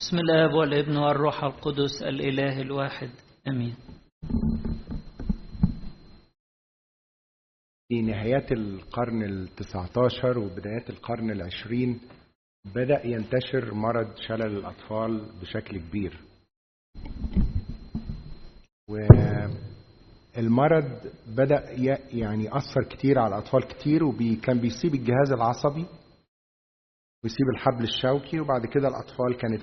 بسم الله والابن والروح القدس الإله الواحد. أمين. في نهايات القرن التسعة عشر وبدايات القرن العشرين بدأ ينتشر مرض شلل الأطفال بشكل كبير. والمرض بدأ يعني أثر كتير على أطفال كتير وكان بيصيب الجهاز العصبي ويصيب الحبل الشوكي وبعد كده الأطفال كانت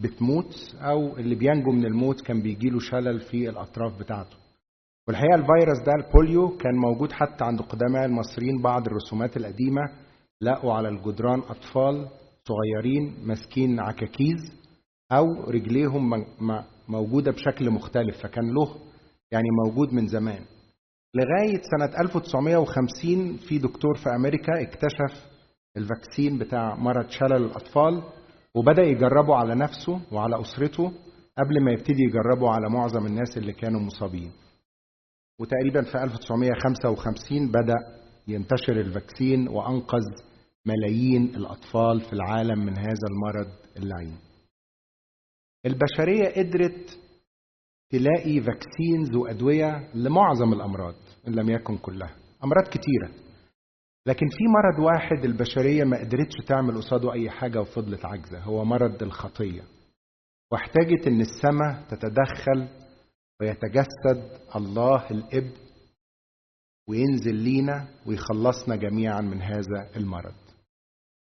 بتموت أو اللي بينجو من الموت كان بيجيله شلل في الأطراف بتاعته. والحقيقة الفيروس ده البوليو كان موجود حتى عند قدماء المصريين بعض الرسومات القديمة لقوا على الجدران أطفال صغيرين ماسكين عكاكيز أو رجليهم م- م- موجودة بشكل مختلف فكان له يعني موجود من زمان. لغاية سنة 1950 في دكتور في أمريكا اكتشف ال vaccine بتاع مرض شلل الأطفال وبدأ يجربه على نفسه وعلى أسرته قبل ما يبتدي يجربه على معظم الناس اللي كانوا مصابين. وتقريبا في 1955 بدأ ينتشر ال vaccine وأنقذ ملايين الأطفال في العالم من هذا المرض اللعين. البشرية قدرت تلاقي vaccines وأدوية لمعظم الأمراض إن لم يكن كلها. أمراض كتيرة. لكن في مرض واحد البشرية ما قدرتش تعمل قصاده أي حاجة وفضلت عاجزة هو مرض الخطية. واحتاجت إن السماء تتدخل ويتجسد الله الابن وينزل لينا ويخلصنا جميعا من هذا المرض.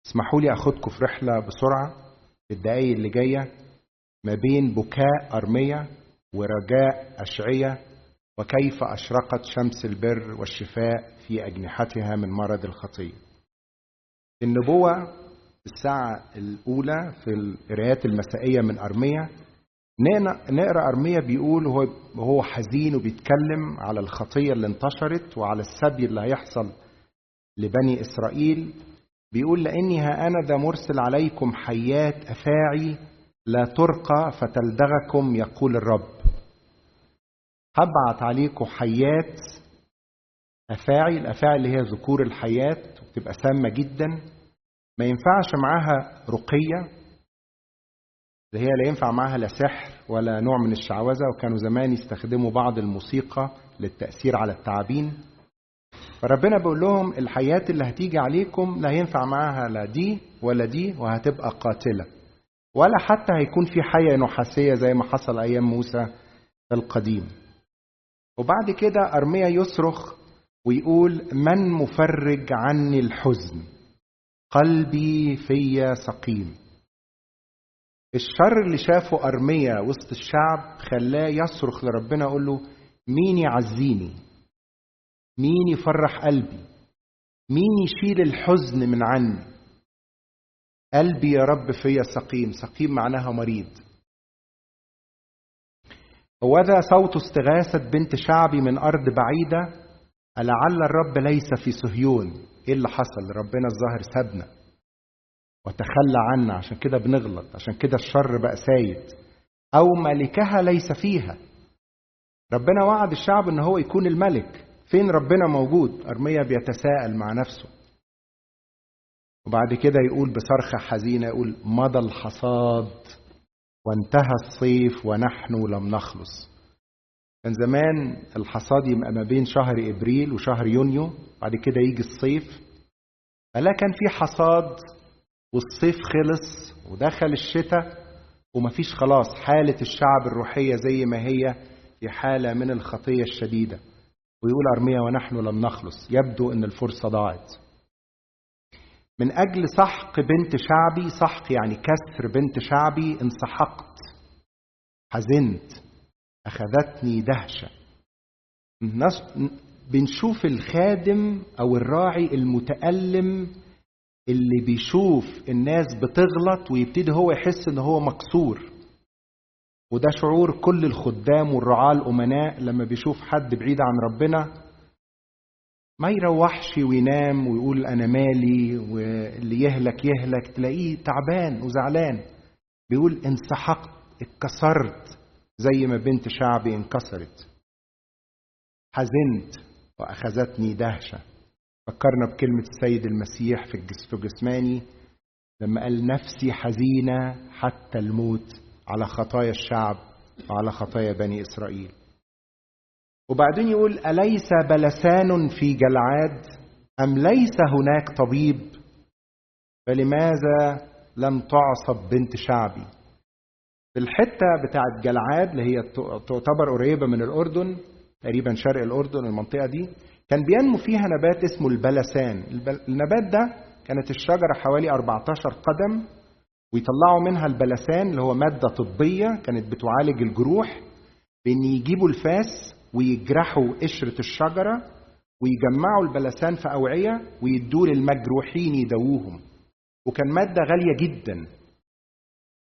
اسمحوا لي أخدكم في رحلة بسرعة في الدقايق اللي جاية ما بين بكاء أرمية ورجاء أشعية وكيف أشرقت شمس البر والشفاء في أجنحتها من مرض الخطيه النبوة الساعة الأولى في القراءات المسائية من أرمية نقرأ ارميا بيقول هو حزين وبيتكلم على الخطيه اللي انتشرت وعلى السبي اللي هيحصل لبني إسرائيل. بيقول لاني ها أنا ذا مرسل عليكم حيات أفاعي لا ترقى فتلدغكم يقول الرب. هبعت عليكم حيات أفاعي الأفاعي اللي هي ذكور الحيات وبتبقى سامة جدا. ما ينفعش معاها رقية اللي هي لا ينفع معاها لا سحر ولا نوع من الشعوذة وكانوا زمان يستخدموا بعض الموسيقى للتأثير على التعابين. فربنا بيقول لهم الحياة اللي هتيجي عليكم لا ينفع معاها لا دي ولا دي وهتبقى قاتلة. ولا حتى هيكون في حية نحاسية زي ما حصل أيام موسى القديم. وبعد كده أرميا يصرخ ويقول من مفرج عني الحزن؟ قلبي في سقيم. الشر اللي شافه أرميا وسط الشعب خلاه يصرخ لربنا يقول له مين يعزيني؟ مين يفرح قلبي؟ مين يشيل الحزن من عني؟ قلبي يا رب فيا سقيم. سقيم معناها مريض. وذا صوت استغاثة بنت شعبي من أرض بعيدة ألعل الرب ليس في صهيون. إيه اللي حصل؟ ربنا الظاهر سابنا. وتخلى عنا. عشان كده بنغلط. عشان كده الشر بقى سايد. أو ملكها ليس فيها. ربنا وعد الشعب إن هو يكون الملك. فين ربنا موجود؟ أرميا بيتساءل مع نفسه. وبعد كده يقول بصرخة حزينة يقول مضى الحصاد. وانتهى الصيف ونحن لم نخلص. كان زمان الحصاد يبقى ما بين شهر إبريل وشهر يونيو بعد كده يجي الصيف. فلا كان في حصاد والصيف خلص ودخل الشتاء ومفيش خلاص حالة الشعب الروحية زي ما هي في حالة من الخطية الشديدة. ويقول أرميا ونحن لم نخلص يبدو أن الفرصة ضاعت. من أجل سحق بنت شعبي سحق يعني كسر بنت شعبي انسحقت حزنت أخذتني دهشة. بنشوف الخادم أو الراعي المتألم اللي بيشوف الناس بتغلط ويبتدي هو يحس إن هو مكسور. وده شعور كل الخدام والرعاة الأمناء لما بيشوف حد بعيد عن ربنا ما يروحش وينام ويقول أنا مالي واللي يهلك يهلك تلاقيه تعبان وزعلان. بيقول انسحقت اتكسرت زي ما بنت شعبي انكسرت. حزنت وأخذتني دهشة. فكرنا بكلمة السيد المسيح في الجس- في جسماني. لما قال نفسي حزينة حتى الموت على خطايا الشعب وعلى خطايا بني إسرائيل. وبعدين يقول أليس بلسان في جلعاد؟ أم ليس هناك طبيب؟ فلماذا لم تعصب بنت شعبي؟ في الحتة بتاعت جلعاد اللي هي تعتبر قريبة من الأردن تقريبا شرق الأردن المنطقة دي كان بينمو فيها نبات اسمه البلسان. النبات ده كانت الشجرة حوالي 14 قدم ويطلعوا منها البلسان اللي هو مادة طبية كانت بتعالج الجروح بإن يجيبوا الفاس ويجرحوا قشرة الشجرة ويجمعوا البلسان في أوعية ويدوه للمجروحين يدووهم. وكان مادة غالية جدا.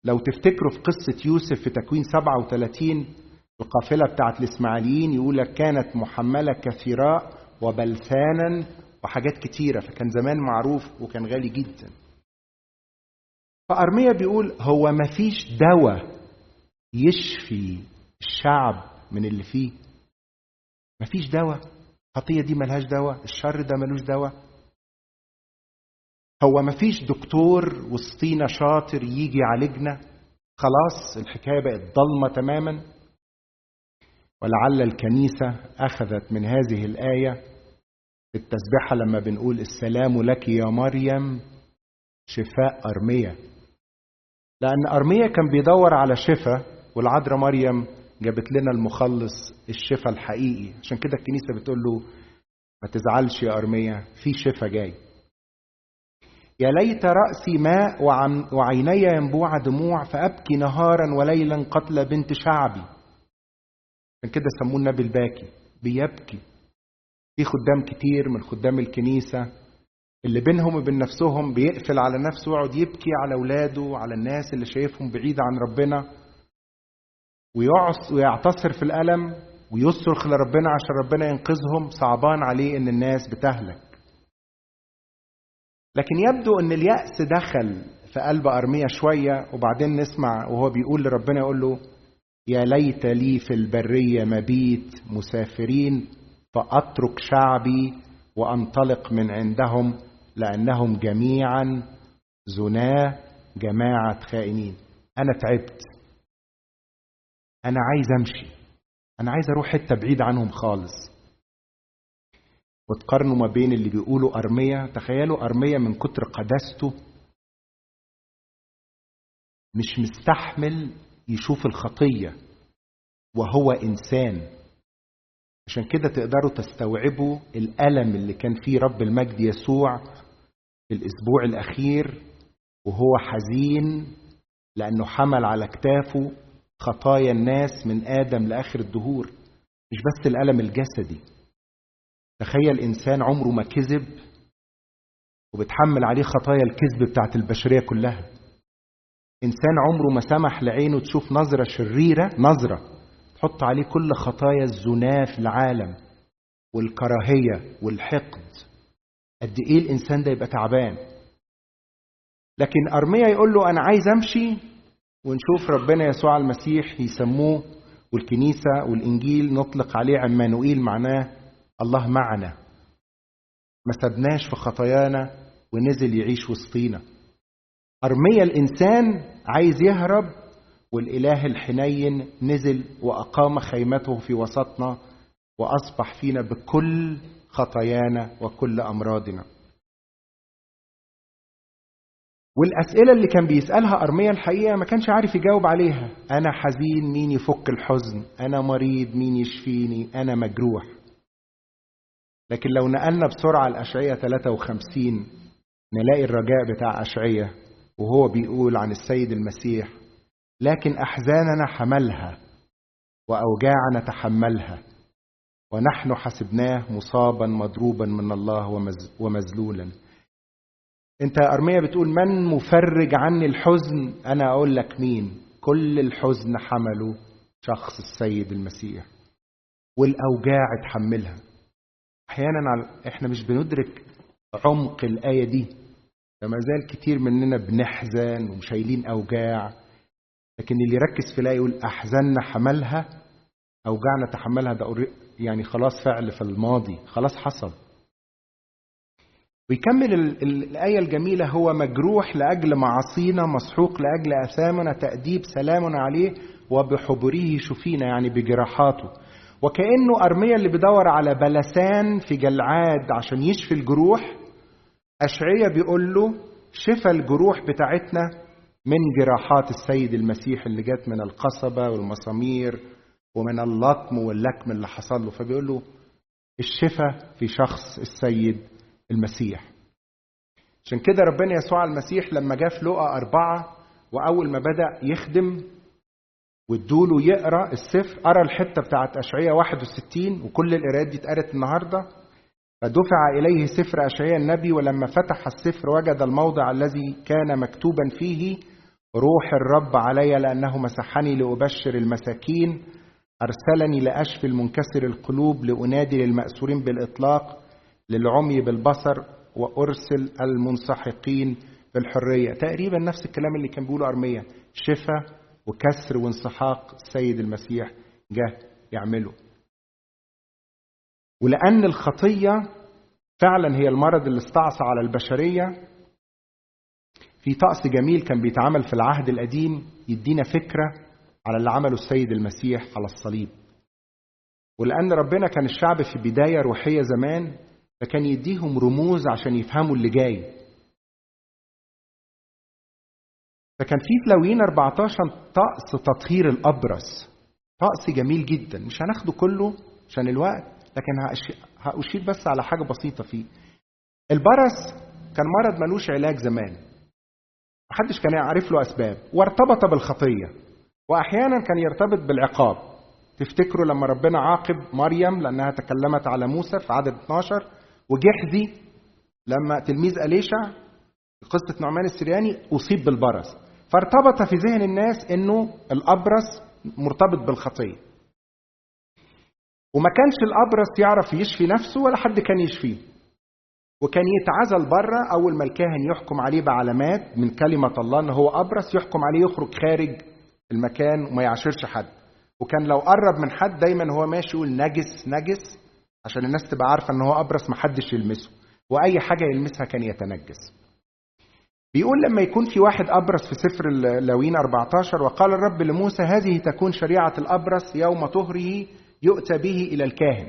لو تفتكروا في قصة يوسف في تكوين 37 القافلة بتاعت الإسماعيليين يقول لك كانت محملة كثيراء وبلسانا وحاجات كتيرة فكان زمان معروف وكان غالي جدا. فأرميا بيقول هو مفيش دواء يشفي الشعب من اللي فيه. مفيش دواء. الخطية دي ملهاش دواء. الشر ده ملوش دواء. هو مفيش دكتور وسطينا شاطر يجي يعالجنا. خلاص الحكاية بقت ضلمة تماما. ولعل الكنيسة أخذت من هذه الآية التسبيحة لما بنقول السلام لك يا مريم. شفاء أرمية. لأن أرمية كان بيدور على شفاء والعذراء مريم جابت لنا المخلص الشفاء الحقيقي. عشان كده الكنيسة بتقول له ما تزعلش يا أرمية في شفاء جاي. يا ليت رأسي ماء وعيني ينبوع دموع فأبكي نهارا وليلا قتل بنت شعبي. عشان كده سموه النبي الباكي بيبكي. في خدام كتير من خدام الكنيسة اللي بينهم وبين نفسهم بيقفل على نفسه ويقعد يبكي على أولاده وعلى الناس اللي شايفهم بعيد عن ربنا. ويعتصر في الألم ويصرخ لربنا عشان ربنا ينقذهم صعبان عليه إن الناس بتهلك. لكن يبدو إن اليأس دخل في قلب أرمية شوية وبعدين نسمع وهو بيقول لربنا يقول له يا ليت لي في البرية مبيت مسافرين فأترك شعبي وأنطلق من عندهم لأنهم جميعا زناة جماعة خائنين. أنا تعبت. أنا عايز أمشي. أنا عايز أروح حتة بعيد عنهم خالص. وتقارنوا ما بين اللي بيقولوا أرمية. تخيلوا أرمية من كتر قداسته. مش مستحمل يشوف الخطية وهو إنسان. عشان كده تقدروا تستوعبوا الألم اللي كان فيه رب المجد يسوع في الأسبوع الأخير وهو حزين لأنه حمل على كتافه خطايا الناس من آدم لآخر الدهور. مش بس الألم الجسدي. تخيل إنسان عمره ما كذب وبتحمل عليه خطايا الكذب بتاعت البشرية كلها. إنسان عمره ما سمح لعينه تشوف نظرة شريرة نظرة تحط عليه كل خطايا الزنا في العالم والكراهية والحقد. قد إيه الإنسان ده يبقى تعبان؟ لكن أرميا يقول له أنا عايز أمشي ونشوف ربنا يسوع المسيح يسموه والكنيسة والإنجيل نطلق عليه عمانوئيل معناه الله معنا. ما سبناش في خطايانا ونزل يعيش وسطينا. أرميا الإنسان عايز يهرب والإله الحنين نزل وأقام خيمته في وسطنا وأصبح فينا بكل خطايانا وكل أمراضنا. والأسئلة اللي كان بيسألها أرميا الحقيقة ما كانش عارف يجاوب عليها. أنا حزين مين يفك الحزن؟ أنا مريض مين يشفيني؟ أنا مجروح. لكن لو نقلنا بسرعة الأشعية 53 نلاقي الرجاء بتاع أشعية وهو بيقول عن السيد المسيح لكن أحزاننا حملها وأوجاعنا تحملها ونحن حسبناه مصابا مضروبا من الله ومذلولا. انت يا ارميا بتقول من مفرج عني الحزن؟ أنا أقول لك مين؟ كل الحزن حمله شخص السيد المسيح. والأوجاع اتحملها. أحيانا إحنا مش بندرك عمق الآية دي. فما زال كتير مننا بنحزن وشايلين أوجاع. لكن اللي يركز في الآية يقول احزاننا حملها أوجاعنا تحملها. ده يعني خلاص فعل في الماضي. خلاص حصل. ويكمل ال- ال- الآية الجميلة هو مجروح لأجل معاصينا مسحوق لأجل أثامنا تأديب سلام عليه وبحبره شفينا يعني بجراحاته. وكأنه أرميا اللي بيدور على بلسان في جلعاد عشان يشفي الجروح أشعية بيقول له شفى الجروح بتاعتنا من جراحات السيد المسيح اللي جت من القصبة والمسامير ومن اللطم واللكم اللي حصل له. فبيقول له الشفاء في شخص السيد المسيح. عشان كده ربنا يسوع المسيح لما جاء في لقا أربعة وأول ما بدأ يخدم وادوله يقرأ السفر قرأ الحتة بتاعت اشعياء 61 وكل القراءات دي اتقرت النهارده فدفع إليه سفر اشعياء النبي ولما فتح السفر وجد الموضع الذي كان مكتوبا فيه روح الرب علي لأنه مسحني لأبشر المساكين أرسلني لأشفي المنكسر القلوب لأنادي للمأسورين بالإطلاق للعمي بالبصر وأرسل المنسحقين بالحرية. تقريبا نفس الكلام اللي كان بيقوله أرميا. شفاء وكسر وانسحاق السيد المسيح جه يعمله. ولأن الخطية فعلا هي المرض اللي استعصى على البشرية في طقس جميل كان بيتعمل في العهد القديم يدينا فكرة على اللي عمله السيد المسيح على الصليب. ولأن ربنا كان الشعب في بداية روحية زمان فكان يديهم رموز عشان يفهموا اللي جاي. فكان في لاويين 14 طقس تطهير الأبرص. طقس جميل جدا. مش هناخده كله عشان الوقت لكن هأشير بس على حاجة بسيطة فيه. البرص كان مرض ملوش علاج زمان. محدش كان يعرف له أسباب. وارتبط بالخطية. واحيانا كان يرتبط بالعقاب. تفتكروا لما ربنا عاقب مريم لأنها تكلمت على موسى في عدد 12 وجحزي لما تلميذ اليشع قصة نعمان السرياني أصيب بالبرص فارتبط في ذهن الناس إنه الابرص مرتبط بالخطية. وما كانش الابرص يعرف يشفي نفسه ولا حد كان يشفيه. وكان يتعزل بره أول ما الكاهن يحكم عليه بعلامات من كلمة الله ان هو ابرص يحكم عليه يخرج خارج المكان وما يعاشرش حد. وكان لو قرب من حد دايما هو ماشي يقول نجس نجس. عشان الناس تبقى عارفة إن هو أبرص محدش يلمسه وأي حاجة يلمسها كان يتنجس. بيقول لما يكون في واحد أبرص في سفر اللاويين 14 وقال الرب لموسى هذه تكون شريعة الأبرص يوم طهره يؤتى به إلى الكاهن.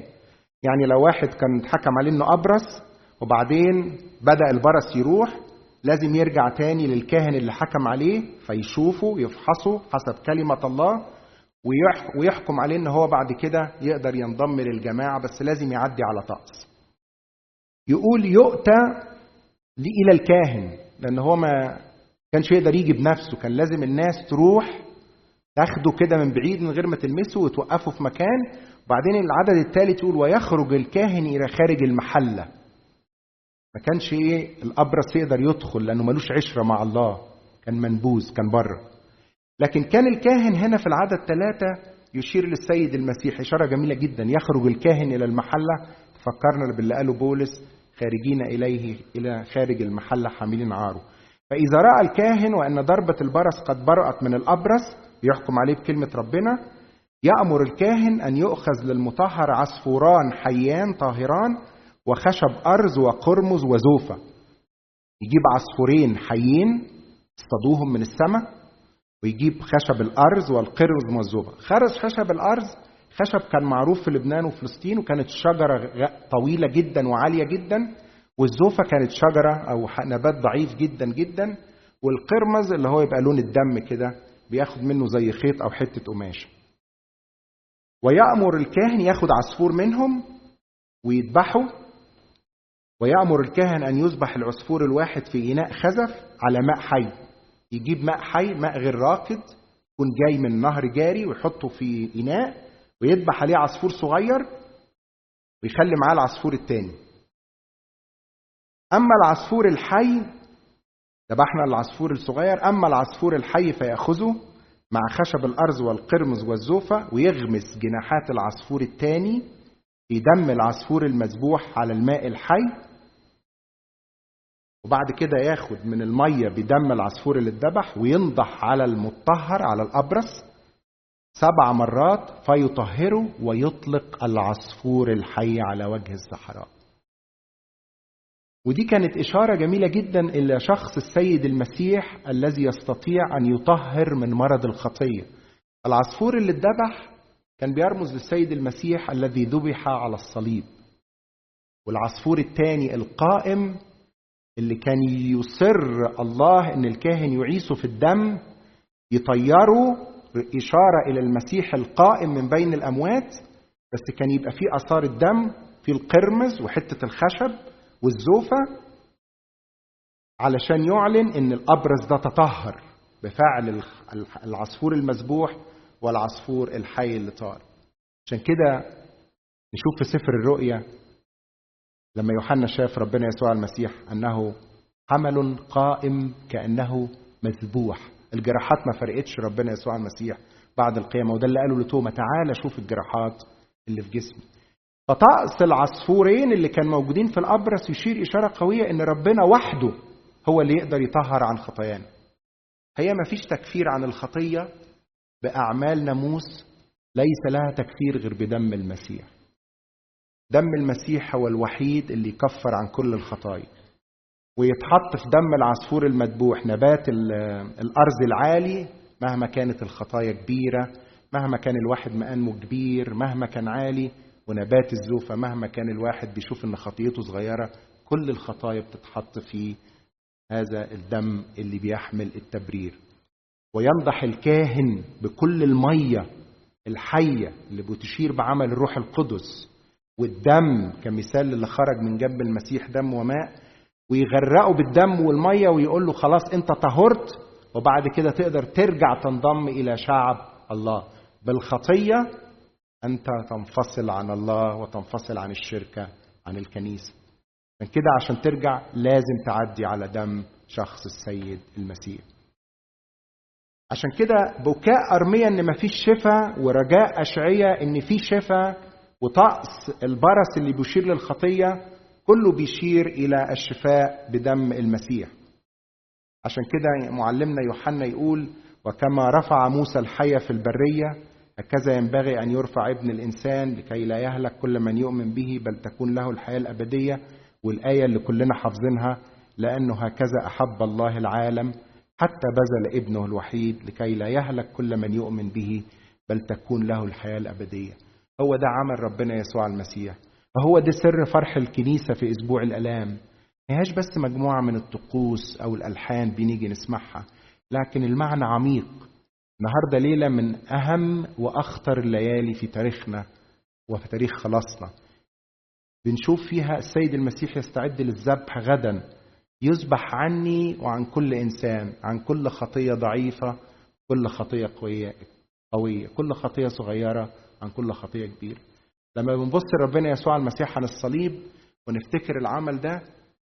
يعني لو واحد كان اتحكم عليه إنه أبرص وبعدين بدأ البرص يروح لازم يرجع تاني للكاهن اللي حكم عليه فيشوفه يفحصه حسب كلمة الله ويحكم عليه إن هو بعد كده يقدر ينضم للجماعة بس لازم يعدي على طقس. يقول يؤتى إلى الكاهن لأن هو ما كانش يقدر يجي بنفسه كان لازم الناس تروح تاخده كده من بعيد من غير ما تلمسه وتوقفه في مكان. وبعدين العدد الثالث يقول ويخرج الكاهن إلى خارج المحلة. ما كانش إيه الأبرص يقدر يدخل لأنه ملوش عشرة مع الله كان منبوذ كان بره. لكن كان الكاهن هنا في العدد ثلاثة يشير للسيد المسيح. إشارة جميلة جدا. يخرج الكاهن إلى المحلة. تفكرنا باللي قاله بولس. خارجين إليه إلى خارج المحلة حاملين عاره. فإذا رأى الكاهن وأن ضربة البرص قد برأت من الأبرص يحكم عليه بكلمة ربنا يأمر الكاهن أن يؤخذ للمطهر عصفوران حيان طاهران وخشب أرز وقرمز وزوفة. يجيب عصفورين حيين اصطادوهم من السماء. ويجيب خشب الأرز والقرمز والزوفة خرج خشب الأرز خشب كان معروف في لبنان وفلسطين وكانت شجرة طويلة جدا وعالية جدا والزوفة كانت شجرة أو نبات ضعيف جدا جدا والقرمز اللي هو يبقى لون الدم كده بياخد منه زي خيط أو حتة قماش. ويأمر الكاهن ياخد عصفور منهم ويذبحه. ويأمر الكاهن أن يذبح العصفور الواحد في إناء خزف على ماء حي. يجيب ماء حي ماء غير راكد يكون جاي من نهر جاري ويحطه في إناء ويذبح عليه عصفور صغير ويخلي معاه العصفور التاني. أما العصفور الحي ذبحنا العصفور الصغير أما العصفور الحي فيأخذه مع خشب الأرز والقرمز والزوفة ويغمس جناحات العصفور التاني في دم العصفور المذبوح على الماء الحي. وبعد كده ياخد من المية بدم العصفور اللي اتذبح وينضح على المطهر على الأبرص سبع مرات فيطهره ويطلق العصفور الحي على وجه الصحراء. ودي كانت إشارة جميلة جدا إلى شخص السيد المسيح الذي يستطيع أن يطهر من مرض الخطية. العصفور اللي اتذبح كان بيرمز للسيد المسيح الذي ذبح على الصليب. والعصفور الثاني القائم اللي كان يصر الله إن الكاهن يعيسه في الدم يطيره إشارة إلى المسيح القائم من بين الأموات بس كان يبقى فيه آثار الدم في القرمز وحتة الخشب والزوفة علشان يعلن إن الأبرز ده تطهر بفعل العصفور المذبوح والعصفور الحي اللي طار. عشان كده نشوف في سفر الرؤيا لما يوحنا شاف ربنا يسوع المسيح أنه حمل قائم كأنه مذبوح. الجراحات ما فرقتش ربنا يسوع المسيح بعد القيامة وده اللي قاله لتوما تعالى شوف الجراحات اللي في جسمي. فطقس العصفورين اللي كان موجودين في الأبرص يشير إشارة قوية إن ربنا وحده هو اللي يقدر يطهر عن خطايانا. هي ما فيش تكفير عن الخطية بأعمال ناموس ليس لها تكفير غير بدم المسيح. دم المسيح هو الوحيد اللي يكفر عن كل الخطايا. ويتحط في دم العصفور المذبوح نبات الأرز العالي مهما كانت الخطايا كبيرة مهما كان الواحد مقامه كبير مهما كان عالي ونبات الزوفة مهما كان الواحد بيشوف إن خطيته صغيرة كل الخطايا بتتحط في هذا الدم اللي بيحمل التبرير. وينضح الكاهن بكل المية الحية اللي بتشير بعمل الروح القدس والدم كمثال اللي خرج من جنب المسيح دم وماء ويغرقه بالدم والمية ويقول له خلاص انت طهرت وبعد كده تقدر ترجع تنضم إلى شعب الله. بالخطية أنت تنفصل عن الله وتنفصل عن الشركة عن الكنيسة. من كده عشان ترجع لازم تعدي على دم شخص السيد المسيح. عشان كده بكاء أرميا إن مفيش شفاء ورجاء أشعية إن في شفاء وطقس البرص اللي بيشير للخطية كله بيشير إلى الشفاء بدم المسيح. عشان كده معلمنا يوحنا يقول وكما رفع موسى الحية في البرية هكذا ينبغي أن يرفع ابن الإنسان لكي لا يهلك كل من يؤمن به بل تكون له الحياة الأبدية والآية اللي كلنا حافظينها لأنه هكذا أحب الله العالم حتى بذل ابنه الوحيد لكي لا يهلك كل من يؤمن به بل تكون له الحياة الأبدية. هو ده عمل ربنا يسوع المسيح. فهو ده سر فرح الكنيسة في أسبوع الألام. هياش بس مجموعة من الطقوس أو الألحان بنيجي نسمعها لكن المعنى عميق. النهارده ليلة من أهم وأخطر الليالي في تاريخنا وفي تاريخ خلاصنا. بنشوف فيها السيد المسيح يستعد للذبح غدا. يذبح عني وعن كل إنسان عن كل خطية ضعيفة كل خطية قوية. قويه كل خطية صغيرة عن كل خطية كبيرة. لما بنبص لربنا يسوع المسيح عن الصليب ونفتكر العمل ده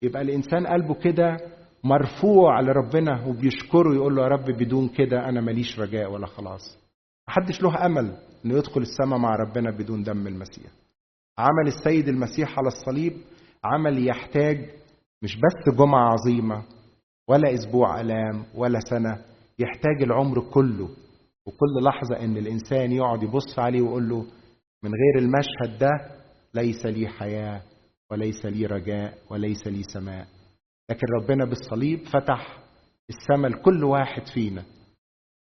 يبقى الإنسان قلبه كده مرفوع لربنا وبيشكره يقول له يا رب بدون كده أنا ماليش رجاء ولا خلاص. محدش له أمل إنه يدخل السماء مع ربنا بدون دم المسيح. عمل السيد المسيح على الصليب عمل يحتاج مش بس جمعة عظيمة ولا أسبوع ألام ولا سنة يحتاج العمر كله وكل لحظة إن الإنسان يقعد يبص عليه ويقول له من غير المشهد ده ليس لي حياة وليس لي رجاء وليس لي سماء. لكن ربنا بالصليب فتح السماء لكل واحد فينا.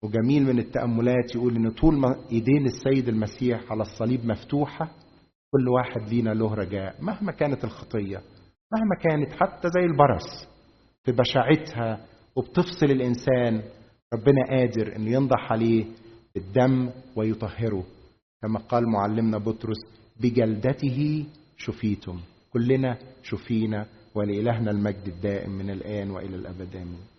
وجميل من التأملات يقول إن طول ما إيدين السيد المسيح على الصليب مفتوحة كل واحد لينا له رجاء مهما كانت الخطية مهما كانت حتى زي البرص في بشاعتها وبتفصل الإنسان. ربنا قادر إنه ينضح عليه بالدم ويطهره. كما قال معلمنا بطرس بجلدته شفيتم. كلنا شفينا ولإلهنا المجد الدائم من الآن وإلى الأبد. آمين.